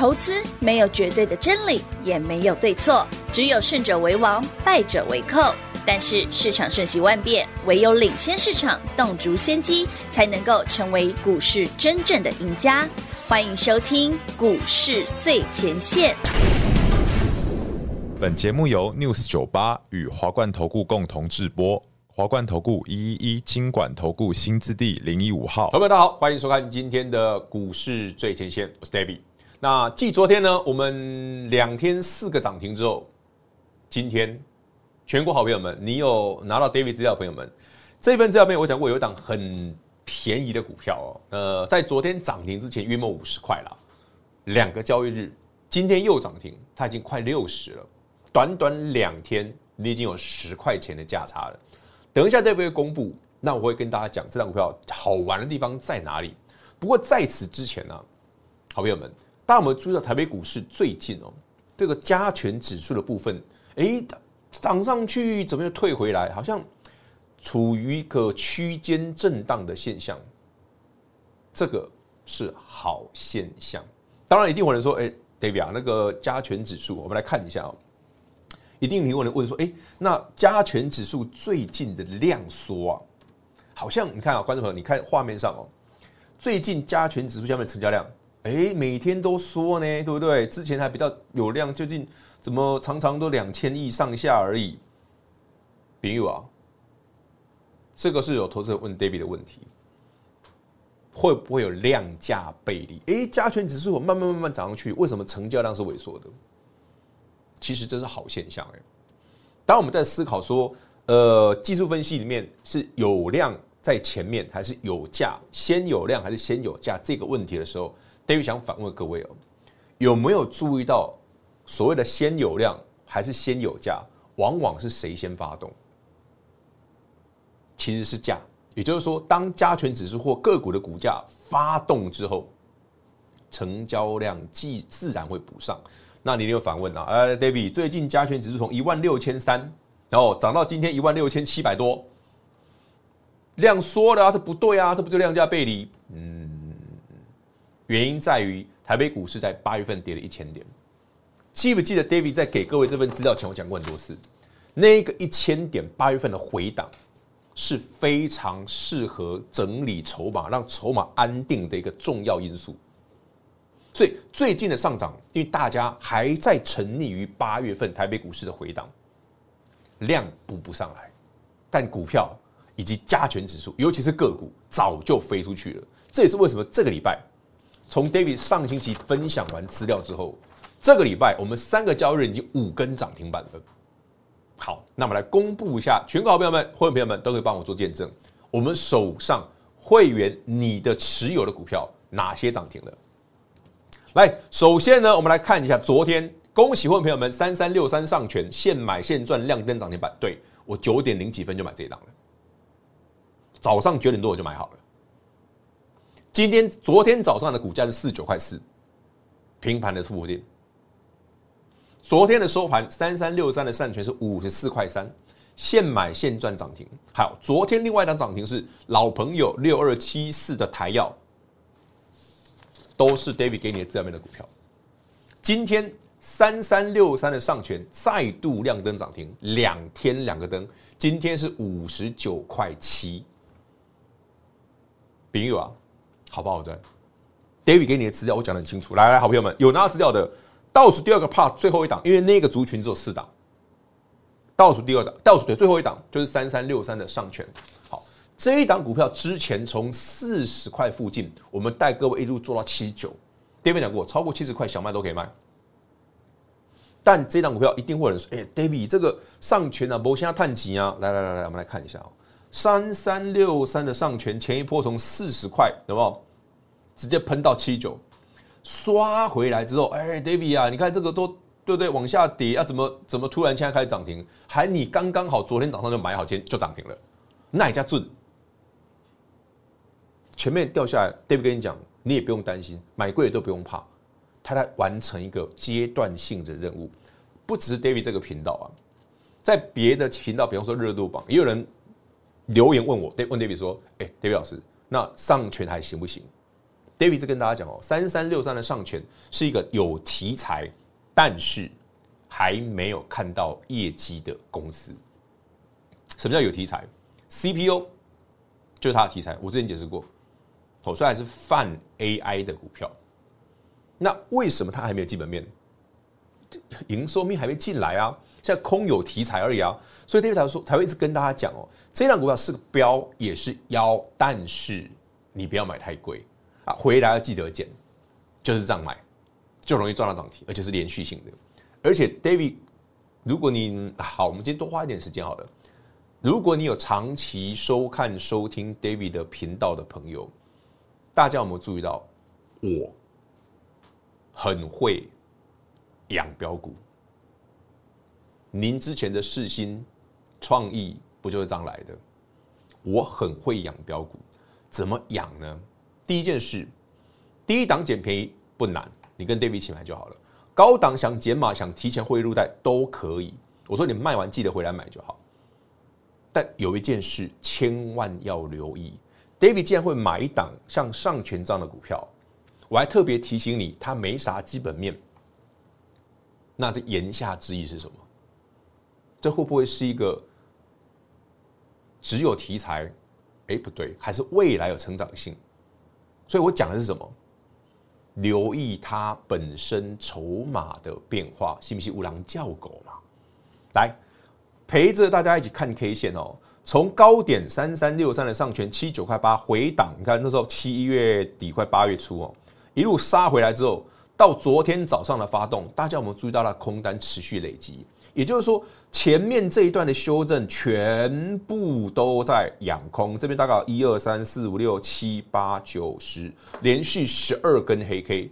投资没有绝对的真理，也没有对错，只有胜者为王，败者为寇。但是市场瞬息万变，唯有领先市场，洞烛先机，才能够成为股市真正的赢家。欢迎收听《股市最前线》。本节目由 News 九八与华冠投顾共同制播。华冠投顾一一一金管投顾新字地零一五号。朋友们，大家好，欢迎收看今天的《股市最前线》，我是 David。那继昨天呢，我们两天四个涨停之后，今天全国好朋友们，你有拿到 David 资料的朋友们，这份资料面我讲过有一档很便宜的股票哦，呃，在昨天涨停之前约莫五十块了，两个交易日，今天又涨停，它已经快六十了，短短两天你已经有十块钱的价差了。等一下 David 会公布，那我会跟大家讲这档股票好玩的地方在哪里。不过在此之前呢，好朋友们，大家有没有注意到台北股市最近哦，这个加权指数的部分，哎，涨上去怎么又退回来？好像处于一个区间震荡的现象，这个是好现象。当然，一定有人说，哎，David 啊，那个加权指数，我们来看一下哦。一定有人问说：“哎，那加权指数最近的量缩啊，好像你看啊，观众朋友，你看画面上哦，最近加权指数下面成交量，哎，每天都说呢，对不对？之前还比较有量，究竟怎么常常都两千亿上下而已？朋友啊，这个是有投资者问 David 的问题，会不会有量价背离？哎，加权指数慢慢慢慢涨上去，为什么成交量是萎缩的？”其实这是好现象哎。当我们在思考说，呃，技术分析里面是有量在前面，还是有价先有量，还是先有价这个问题的时候，David 想反问各位哦，有没有注意到所谓的先有量还是先有价，往往是谁先发动？其实是价，也就是说，当加权指数或个股的股价发动之后，成交量即自然会补上。那你有反问啊？哎，David，最近加权指数从一万六千三，然后涨到今天一万六千七百多，量缩了啊？这不对啊，这不就量价背离？嗯，原因在于台北股市在八月份跌了一千点，记不记得 David 在给各位这份资料前，我讲过很多次，那个一千点八月份的回档是非常适合整理筹码、让筹码安定的一个重要因素。所以最近的上涨，因为大家还在沉溺于八月份台北股市的回档，量补不上来，但股票以及加权指数，尤其是个股，早就飞出去了。这也是为什么这个礼拜，从 David 上星期分享完资料之后，这个礼拜我们三个交易日已经五根涨停板了。好，那么来公布一下，全国好朋友们、会员朋友们都可以帮我做见证，我们手上会员你的持有的股票哪些涨停了？来，首先呢，我们来看一下昨天，恭喜会员朋友们，三三六三上权现买现赚亮灯涨停板。对，我九点零几分就买这一档了，早上九点多我就买好了。今天昨天早上的股价是四十九块四，平盘的附近。昨天的收盘三三六三的上权是五十四块三，现买现赚涨停。好，昨天另外一档涨停是老朋友六二七四的台燿。都是 David 给你的这面的股票。今天三三六三的上权再度亮灯涨停，两天两个灯。今天是五十九块七。朋友啊，好不好赚？David 给你的资料我讲得很清楚。来来，好朋友们，有拿到资料的，倒数第二个 part 最后一档，因为那个族群只有四档。倒数第二档，倒数的最后一档就是三三六三的上权。好。这一档股票之前从四十块附近，我们带各位一路做到七十九。David 讲过，超过七十块小麦都可以卖。但这档股票一定会有人说：“哎，David，这个上权啊，不现在探级啊。”来来来来，我们来看一下哦。三三六三的上权前一波从四十块，有没有直接喷到七九？刷回来之后，哎，David 啊，你看这个都对不对？往下跌啊，怎么怎么突然现在开始涨停？还你刚刚好昨天早上就买好，今天就涨停了，那一家准。前面掉下来，David 跟你讲，你也不用担心，买贵都不用怕，他在完成一个阶段性的任务，不只是 David 这个频道啊，在别的频道，比方说热度榜，也有人留言问我，对问 David 说，哎，David 老师，那上权还行不行？David 跟大家讲哦，三三六三的上诠是一个有题材，但是还没有看到业绩的公司。什么叫有题材？CPU 就是它的题材，我之前解释过。哦，虽然是泛 AI 的股票，那为什么它还没有基本面？营收面还没进来啊，现在空有题材而已啊。所以 David 才说才会一直跟大家讲哦，这档股票是个标也是妖，但是你不要买太贵。回来要记得减，就是这样买，就容易赚到涨停，而且是连续性的。而且 David，如果你好，我们今天多花一点时间好了。如果你有长期收看、收听 David 的频道的朋友，大家有没有注意到，我很会养标股？您之前的世新创意不就是这样来的？我很会养标股，怎么养呢？第一件事，第一档捡便宜不难，你跟 David 一起买就好了。高档想减码、想提前汇入袋都可以。我说你卖完记得回来买就好。但有一件事千万要留意，David 既然会买一档像上权这样的股票，我还特别提醒你，它没啥基本面。那这言下之意是什么？这会不会是一个只有题材？哎，不对，还是未来有成长性？所以我讲的是什么？留意它本身筹码的变化，信不信乌狼叫狗嘛？来陪着大家一起看 K 线哦。从高点三三六三的上权七九块八回档，你看那时候七月底快八月初哦，一路杀回来之后，到昨天早上的发动，大家有没有注意到它空单持续累积？也就是说，前面这一段的修正全部都在养空，这边大概一二三四五六七八九十，连续十二根黑 K，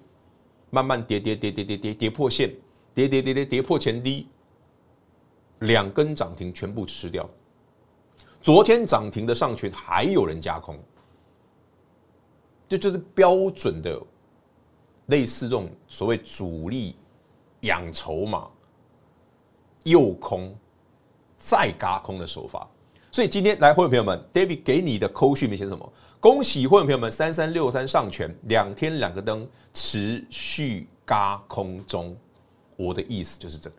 慢慢跌跌跌跌跌跌跌破线，跌跌跌跌跌破前低，两根涨停全部吃掉。昨天涨停的上群还有人加空，这就是标准的类似这种所谓主力养筹码。诱空再嘎空的手法，所以今天来，会员朋友们，David 给你的扣讯没写什么？恭喜会员朋友们，三三六三上诠两天两个灯持续嘎空中，我的意思就是这个。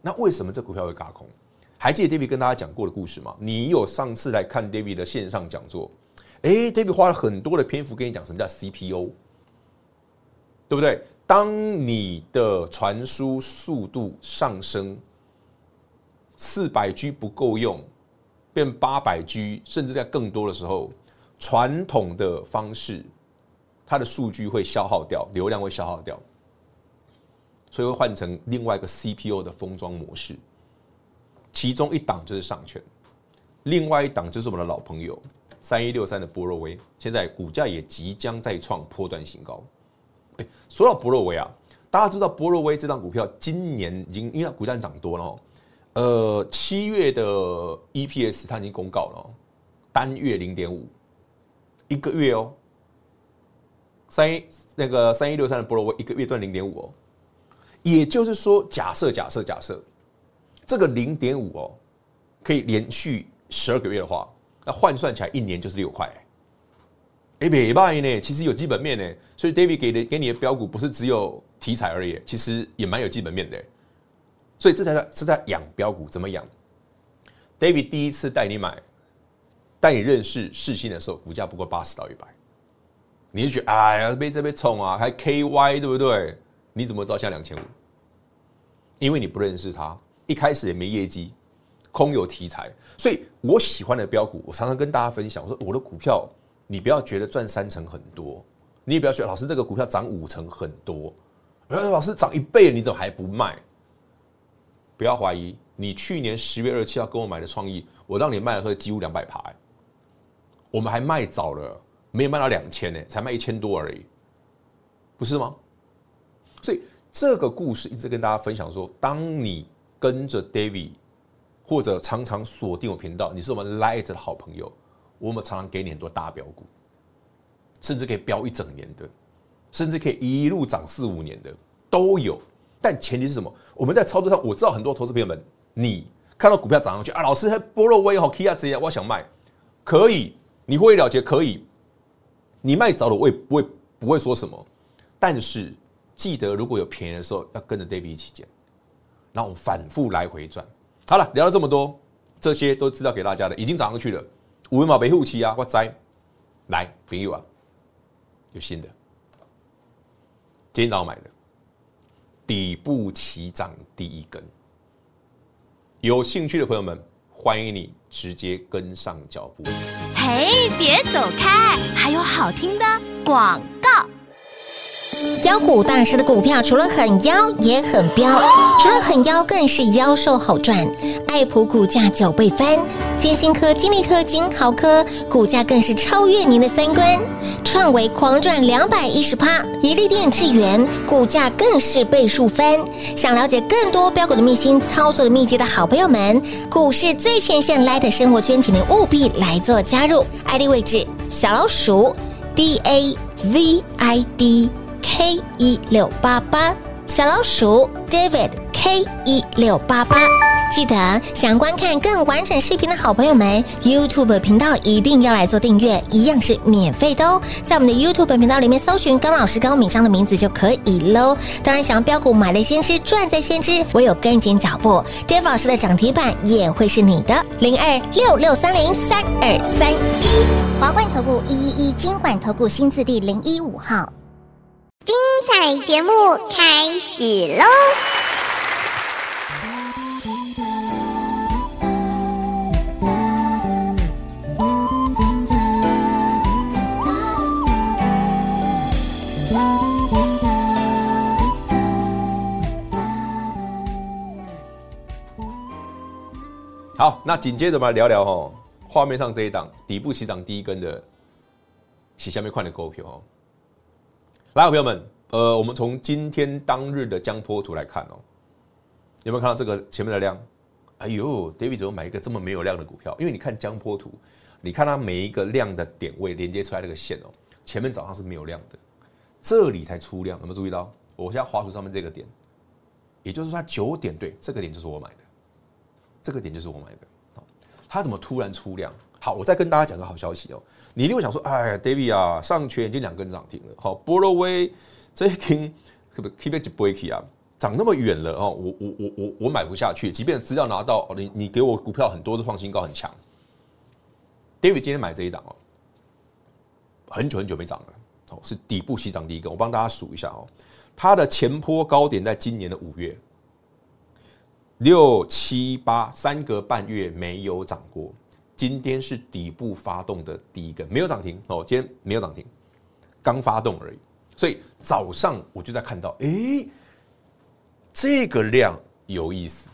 那为什么这股票会嘎空？还记得 David 跟大家讲过的故事吗？你有上次来看 David 的线上讲座，哎，David 花了很多的篇幅跟你讲什么叫 CPO，对不对？当你的传输速度上升，四百 G 不够用，变八百 G，甚至在更多的时候，传统的方式，它的数据会消耗掉，流量会消耗掉，所以会换成另外一个 CPU 的封装模式。其中一档就是上诠，另外一档就是我们的老朋友三一六三的波若威，现在股价也即将再创波段新高。哎，说到博若威啊，大家知道博若威这档股票今年已经因为它股价涨多了哦，呃，七月的 EPS 它已经公告了，单月零点五，一个月哦，三一那个三一六三的波若威一个月赚零点五哦，也就是说，假设假设假设这个零点五哦，可以连续十二个月的话，那换算起来一年就是六块。哎，没卖呢，其实有基本面呢，所以 David 给的给你的标股不是只有题材而已，其实也蛮有基本面的，所以这才是在养标股，怎么养？David 第一次带你买，带你认识世芯的时候，股价不过八十到一百，你就觉得哎呀被这边冲啊，还 KY 对不对？你怎么知道现在两千五？因为你不认识他，一开始也没业绩，空有题材，所以我喜欢的标股，我常常跟大家分享，我说我的股票。你不要觉得赚三成很多，你也不要觉得老师这个股票涨五成很多，老师涨一倍你怎么还不卖？不要怀疑，你去年十月二十七号跟我买的创意，我让你卖了会几乎两百趴，我们还卖早了，没有卖到两千呢，才卖一千多而已，不是吗？所以这个故事一直跟大家分享说，当你跟着 David 或者常常锁定我频道，你是我们 Light 的好朋友。我们常常给你很多大标股，甚至可以标一整年的，甚至可以一路涨四五年的都有。但前提是什么？我们在操作上，我知道很多投资朋友们，你看到股票涨上去啊，老师，还波若威好 K 啊，这些我想卖，可以，你会了结可以。你卖早了，我也不会不会说什么。但是记得，如果有便宜的时候，要跟着 David 一起捡，然后反复来回转。好了，聊了这么多，这些都是资料给大家的，已经涨上去了。五元毛维护期啊，我知。来朋友啊，有新的，今天早上买的，底部起涨第一根，有兴趣的朋友们，欢迎你直接跟上脚步。嘿，别走开，还有好听的广。妖股大师的股票除了很妖也很彪，除了很妖更是妖兽好赚。爱普股价九倍翻，金星科、金利科、金豪科股价更是超越您的三观。创维狂赚两百一十趴，怡利电、智原股价更是倍数翻。想了解更多标股的秘辛、操作的秘籍的好朋友们，股市最前线 Light 生活圈，请您务必来做加入。ID 位置小老鼠 D A V I D。K 一六八八小老鼠 David K 一六八八，记得想观看更完整视频的好朋友们，YouTube 频道一定要来做订阅，一样是免费的哦。在我们的 YouTube 频道里面搜寻高老师高敏章的名字就可以喽。当然，想要标股买在先知，赚在先知，唯有跟紧脚步，David 老师的涨停板也会是你的。零二六六三零三二三一华冠投顾一一一金管投顾新字第零一五号。精彩节目开始喽！好，那紧接着我们聊聊哈，画面上这一档底部起涨第一根的，是下面看的股票哦。来，朋友们，呃，我们从今天当日的江波图来看哦，有没有看到这个前面的量？哎呦，David 怎么买一个这么没有量的股票？因为你看江波图，你看它每一个量的点位连接出来那个线哦，前面早上是没有量的，这里才出量，有没有注意到？我现在滑图上面这个点，也就是说它九点对，这个点就是我买的，这个点就是我买的。它怎么突然出量？好，我再跟大家讲个好消息哦。你一定会想说，哎，David 啊，上权已经两根涨停了，好，波罗威这一根可不 keep it breaky 啊，涨那么远了哦，我我我我我买不下去，即便资料拿到，你你给我股票很多都创新高很强，David 今天买这一档哦，很久很久没涨了，哦，是底部起涨第一根，我帮大家数一下哦，它的前波高点在今年的五月，六七八三个半月没有涨过。今天是底部发动的第一根，没有涨停哦。今天没有涨停，刚发动而已。所以早上我就在看到，诶，这个量有意思，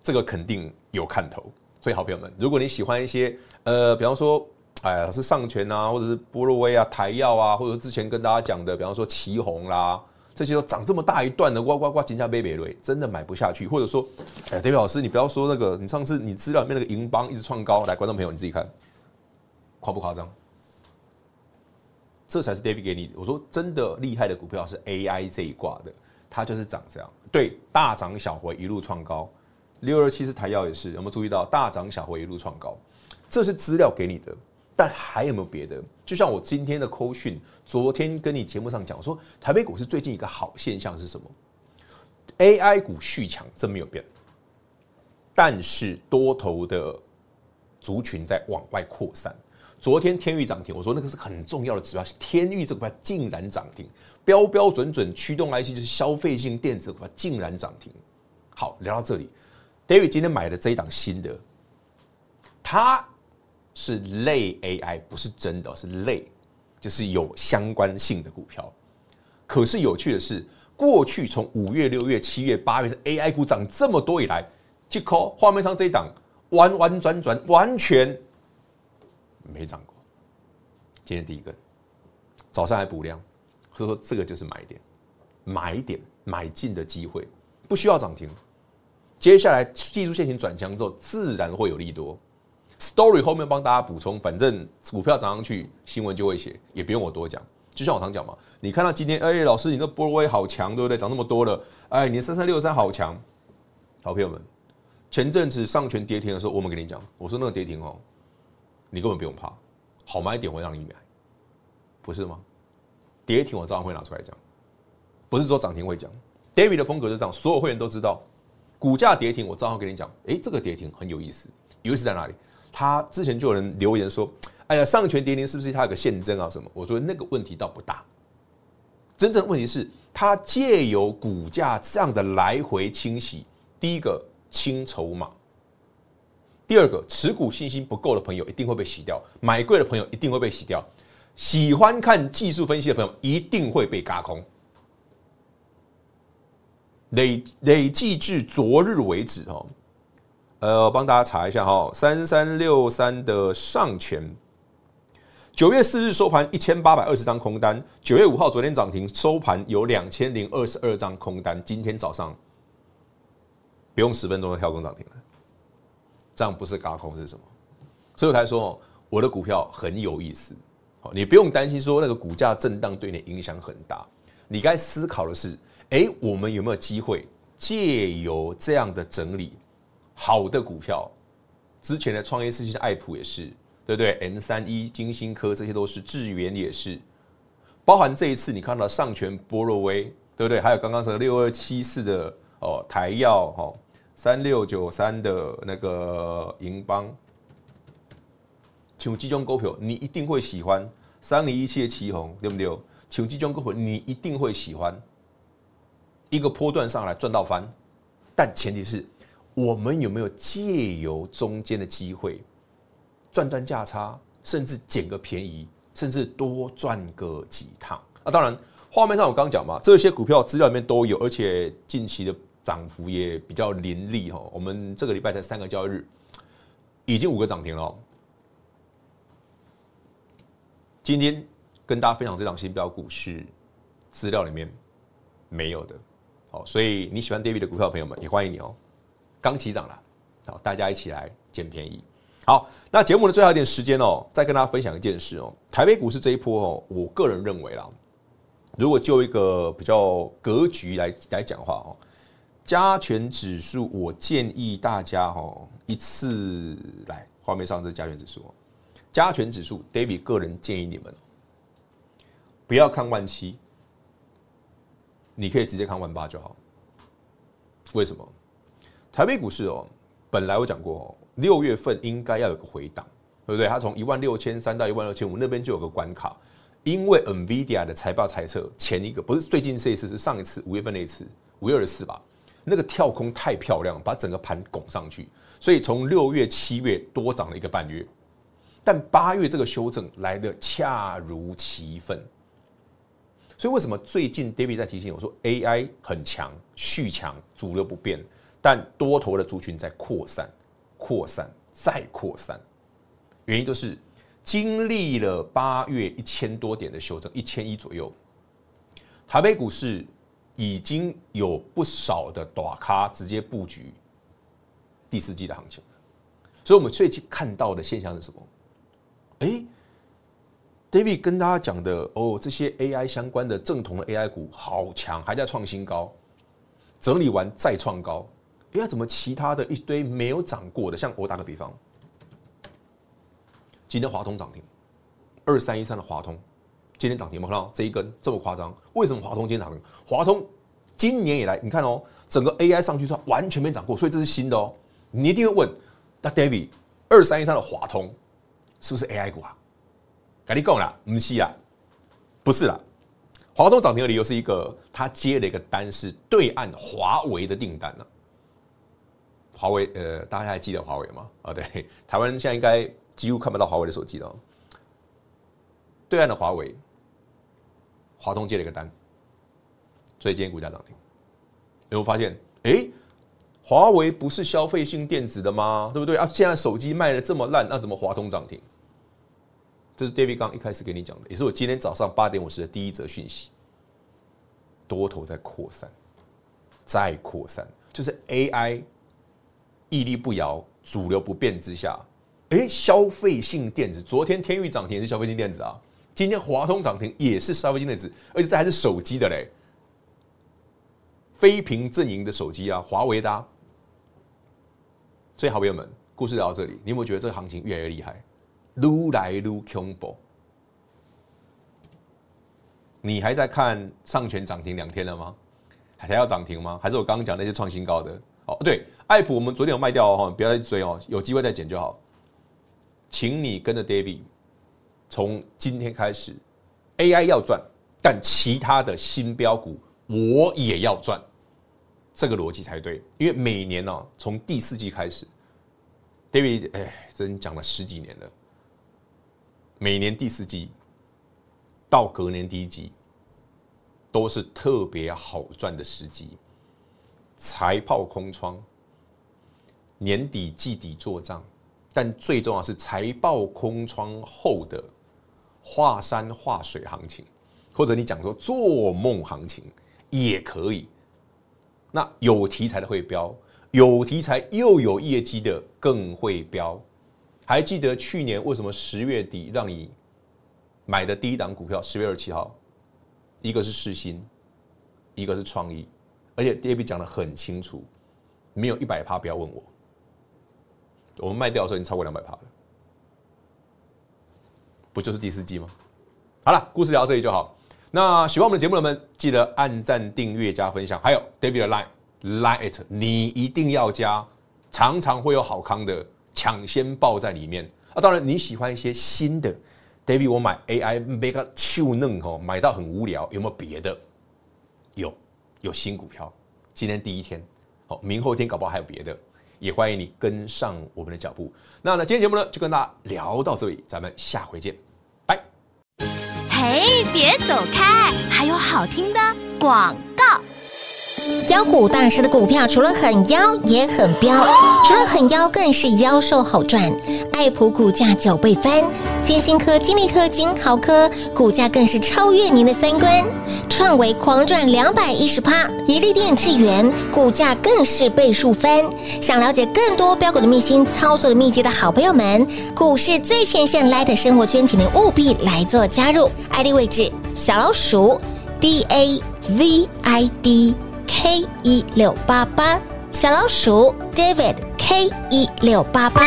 这个肯定有看头。所以好朋友们，如果你喜欢一些呃，比方说，哎呀，是上权啊，或者是波若威啊、台药啊，或者之前跟大家讲的，比方说奇鋐啦。这些都涨这么大一段的，呱呱呱，金价贝贝瑞真的买不下去，或者说，哎，David 老师，你不要说那个，你上次你资料里面那个银邦一直创高，来，观众朋友你自己看，夸不夸张？这才是 David 给你的。我说真的厉害的股票是 AI 这一挂的，它就是涨这样，对，大涨小回一路创高，六二七是台药也是，有没有注意到大涨小回一路创高？这是资料给你的。但还有没有别的？就像我今天的扣讯，昨天跟你节目上讲说，台北股市最近一个好现象是什么？AI 股续强，真没有变。但是多头的族群在往外扩散。昨天天钰涨停，我说那个是很重要的指标，天钰这个股竟然涨停，标标准准驱动 IC 就是消费性电子股票竟然涨停。好，聊到这里，David 今天买的这一档新的，他。是类 AI，不是真的，是类，就是有相关性的股票。可是有趣的是，过去从五月、六月、七月、八月是 AI 股涨这么多以来，这颗画面上这一档弯弯转转，完全没涨过。今天第一个，早上还补量，所以说这个就是买点，买点买进的机会，不需要涨停。接下来技术线型转强之后，自然会有利多。Story 后面帮大家补充，反正股票涨上去，新闻就会写，也不用我多讲。就像我常讲嘛，你看到今天，哎、老师，你那波威好强，对不对？涨那么多了，哎，你三三六三好强。好朋友们，前阵子上权跌停的时候，我们跟你讲，我说那个跌停哦，你根本不用怕，好买点我会让你买。不是吗？跌停我照样会拿出来讲，不是说涨停会讲。David 的风格是这样，所有会员都知道，股价跌停我照样跟你讲。哎，这个跌停很有意思，有意思在哪里？他之前就有人留言说：“哎呀，上权跌停是不是它有个现增啊什么？”我说那个问题倒不大，真正的问题是它借由股价这样的来回清洗，第一个清筹码，第二个持股信心不够的朋友一定会被洗掉，买贵的朋友一定会被洗掉。喜欢看技术分析的朋友一定会被轧空。累累计至昨日为止，哦，呃，帮大家查一下哈，三三六三的上权，九月四日收盘一千八百二十张空单，九月五号昨天涨停收盘有两千零二十二张空单，今天早上不用十分钟就跳空涨停了，这样不是高空是什么？所以我才说我的股票很有意思。好你不用担心说那个股价震荡对你影响很大，你该思考的是，哎，我们有没有机会借由这样的整理，好的股票，之前的创业世纪爱普也是，对不对？M 三一、金星科这些都是，智源也是，包含这一次你看到上权、波若威，对不对？还有刚刚说六二七四的哦台燿哈，三六九三的那个银邦。像这种股票，你一定会喜欢。三零一七的旗红，对不对？像这种股票，你一定会喜欢。一个波段上来赚到翻，但前提是我们有没有借由中间的机会赚赚价差，甚至捡个便宜，甚至多赚个几趟。那当然，画面上我刚讲嘛，这些股票资料里面都有，而且近期的涨幅也比较凌厉哈。我们这个礼拜才三个交易日，已经五个涨停了。今天跟大家分享这档新标股是资料里面没有的，好，所以你喜欢 David 的股票的朋友们也欢迎你哦。刚起涨了，好，大家一起来捡便宜。好，那节目的最后一点时间哦，再跟大家分享一件事哦。台北股市这一波哦，我个人认为啦，如果就一个比较格局来来讲话哦，加权指数，我建议大家哦，一次来画面上这加权指数。加权指数，David 个人建议你们不要看万七，你可以直接看万八就好。为什么？台北股市哦，本来我讲过哦，六月份应该要有个回档，对不对？它从一万六千三到一万六千五那边就有个关卡，因为 NVIDIA 的财报猜测前一个不是最近这一次，是上一次五月份那一次五月二十四吧，那个跳空太漂亮，把整个盘拱上去，所以从六月七月多涨了一个半月。但八月这个修正来得恰如其分，所以为什么最近 David 在提醒我说 AI 很强，续强，主流不变，但多头的族群在扩散、扩散再扩散，原因就是经历了八月一千多点的修正，一千一左右，台北股市已经有不少的大咖直接布局第四季的行情，所以我们最近看到的现象是什么？哎，David 跟大家讲的哦，这些 AI 相关的正统的 AI 股好强，还在创新高，整理完再创高。哎呀，怎么其他的一堆没有涨过的？像我打个比方，今天华通涨停，二三一三的华通今天涨停，有没有看到这一根这么夸张？为什么华通今天涨停？华通今年以来，你看哦，整个 AI 上去之后完全没涨过，所以这是新的哦。你一定会问，那 David 二三一三的华通。是不是 AI 股啊？跟你讲啦，不是啦，不是啦。华通涨停的理由是一个，他接了一个单，是对岸华为的订单呢。华为，呃，大家还记得华为吗？啊，对，台湾现在应该几乎看不到华为的手机了。对岸的华为，华通接了一个单，所以今天股价涨停。有没有发现？哎。华为不是消费性电子的吗？对不对啊？现在手机卖的这么烂，那怎么华通涨停？这是 David 刚一开始给你讲的，也是我今天早上八点五十的第一则讯息。多头在扩散，再扩散，就是 AI 屹立不摇，主流不变之下，哎，消费性电子，昨天天钰涨停也是消费性电子啊，今天华通涨停也是消费性电子，而且这还是手机的嘞，非屏阵营的手机啊，华为的啊。所以，好朋友们，故事聊到这里，你有没有觉得这个行情越来越厉害，越来越恐怖？你还在看上权涨停两天了吗？还要涨停吗？还是我刚刚讲那些创新高的？哦，对，爱普我们昨天有卖掉哦，不要再追哦，有机会再捡就好。请你跟着 David，从今天开始，AI 要赚，但其他的新标股我也要赚，这个逻辑才对。因为每年呢、哦，从第四季开始，David 哎，真讲了十几年了，每年第四季到隔年第一季，都是特别好赚的时机，财炮空窗，年底季底做账。但最重要是财报空窗后的画山画水行情，或者你讲说做梦行情也可以。那有题材的会标，有题材又有业绩的更会标。还记得去年为什么十月底让你买的第一档股票？十月二十七号，一个是世芯，一个是创意，而且 David 讲的很清楚，没有一百趴不要问我。我们卖掉的时候已经超过两百趴了，不就是第四季吗？好了，故事聊到这里就好。那喜欢我们的节目的们，记得按赞、订阅、加分享。还有 David 的 Line Line it，你一定要加，常常会有好康的抢先报在里面。啊，当然你喜欢一些新的 David，我买 AI Mega 秀嫩哦，买到很无聊，有没有别的？有，有新股票。今天第一天，好，明后天搞不好还有别的。也欢迎你跟上我们的脚步。那呢，今天节目呢就跟大家聊到这里，咱们下回见，拜。嘿，别走开，还有好听的广。妖股大师的股票除了很妖也很彪，除了很妖更是妖兽好赚。爱普股价九倍翻，金星科、金利科、金豪科股价更是超越您的三观。创维狂赚两百一十趴，怡利电、智原股价更是倍数翻。想了解更多标股的秘辛、操作的秘籍的好朋友们，股市最前线 Light 生活圈，请您务必来做加入。ID 位置小老鼠 D A V I D。K 一六八八小老鼠 David K 一六八八，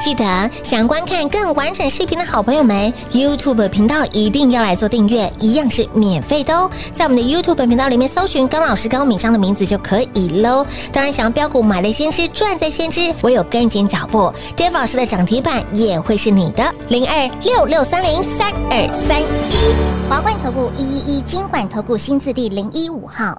记得想观看更完整视频的好朋友们，YouTube 频道一定要来做订阅，一样是免费的哦。在我们的 YouTube 频道里面搜寻高老师高敏章的名字就可以喽。当然，想要标股买了先知赚在先知，唯有跟紧脚步，David 老师的涨停板也会是你的。零二六六三零三二三一华冠投顾一一一金管投顾新字第零一五号。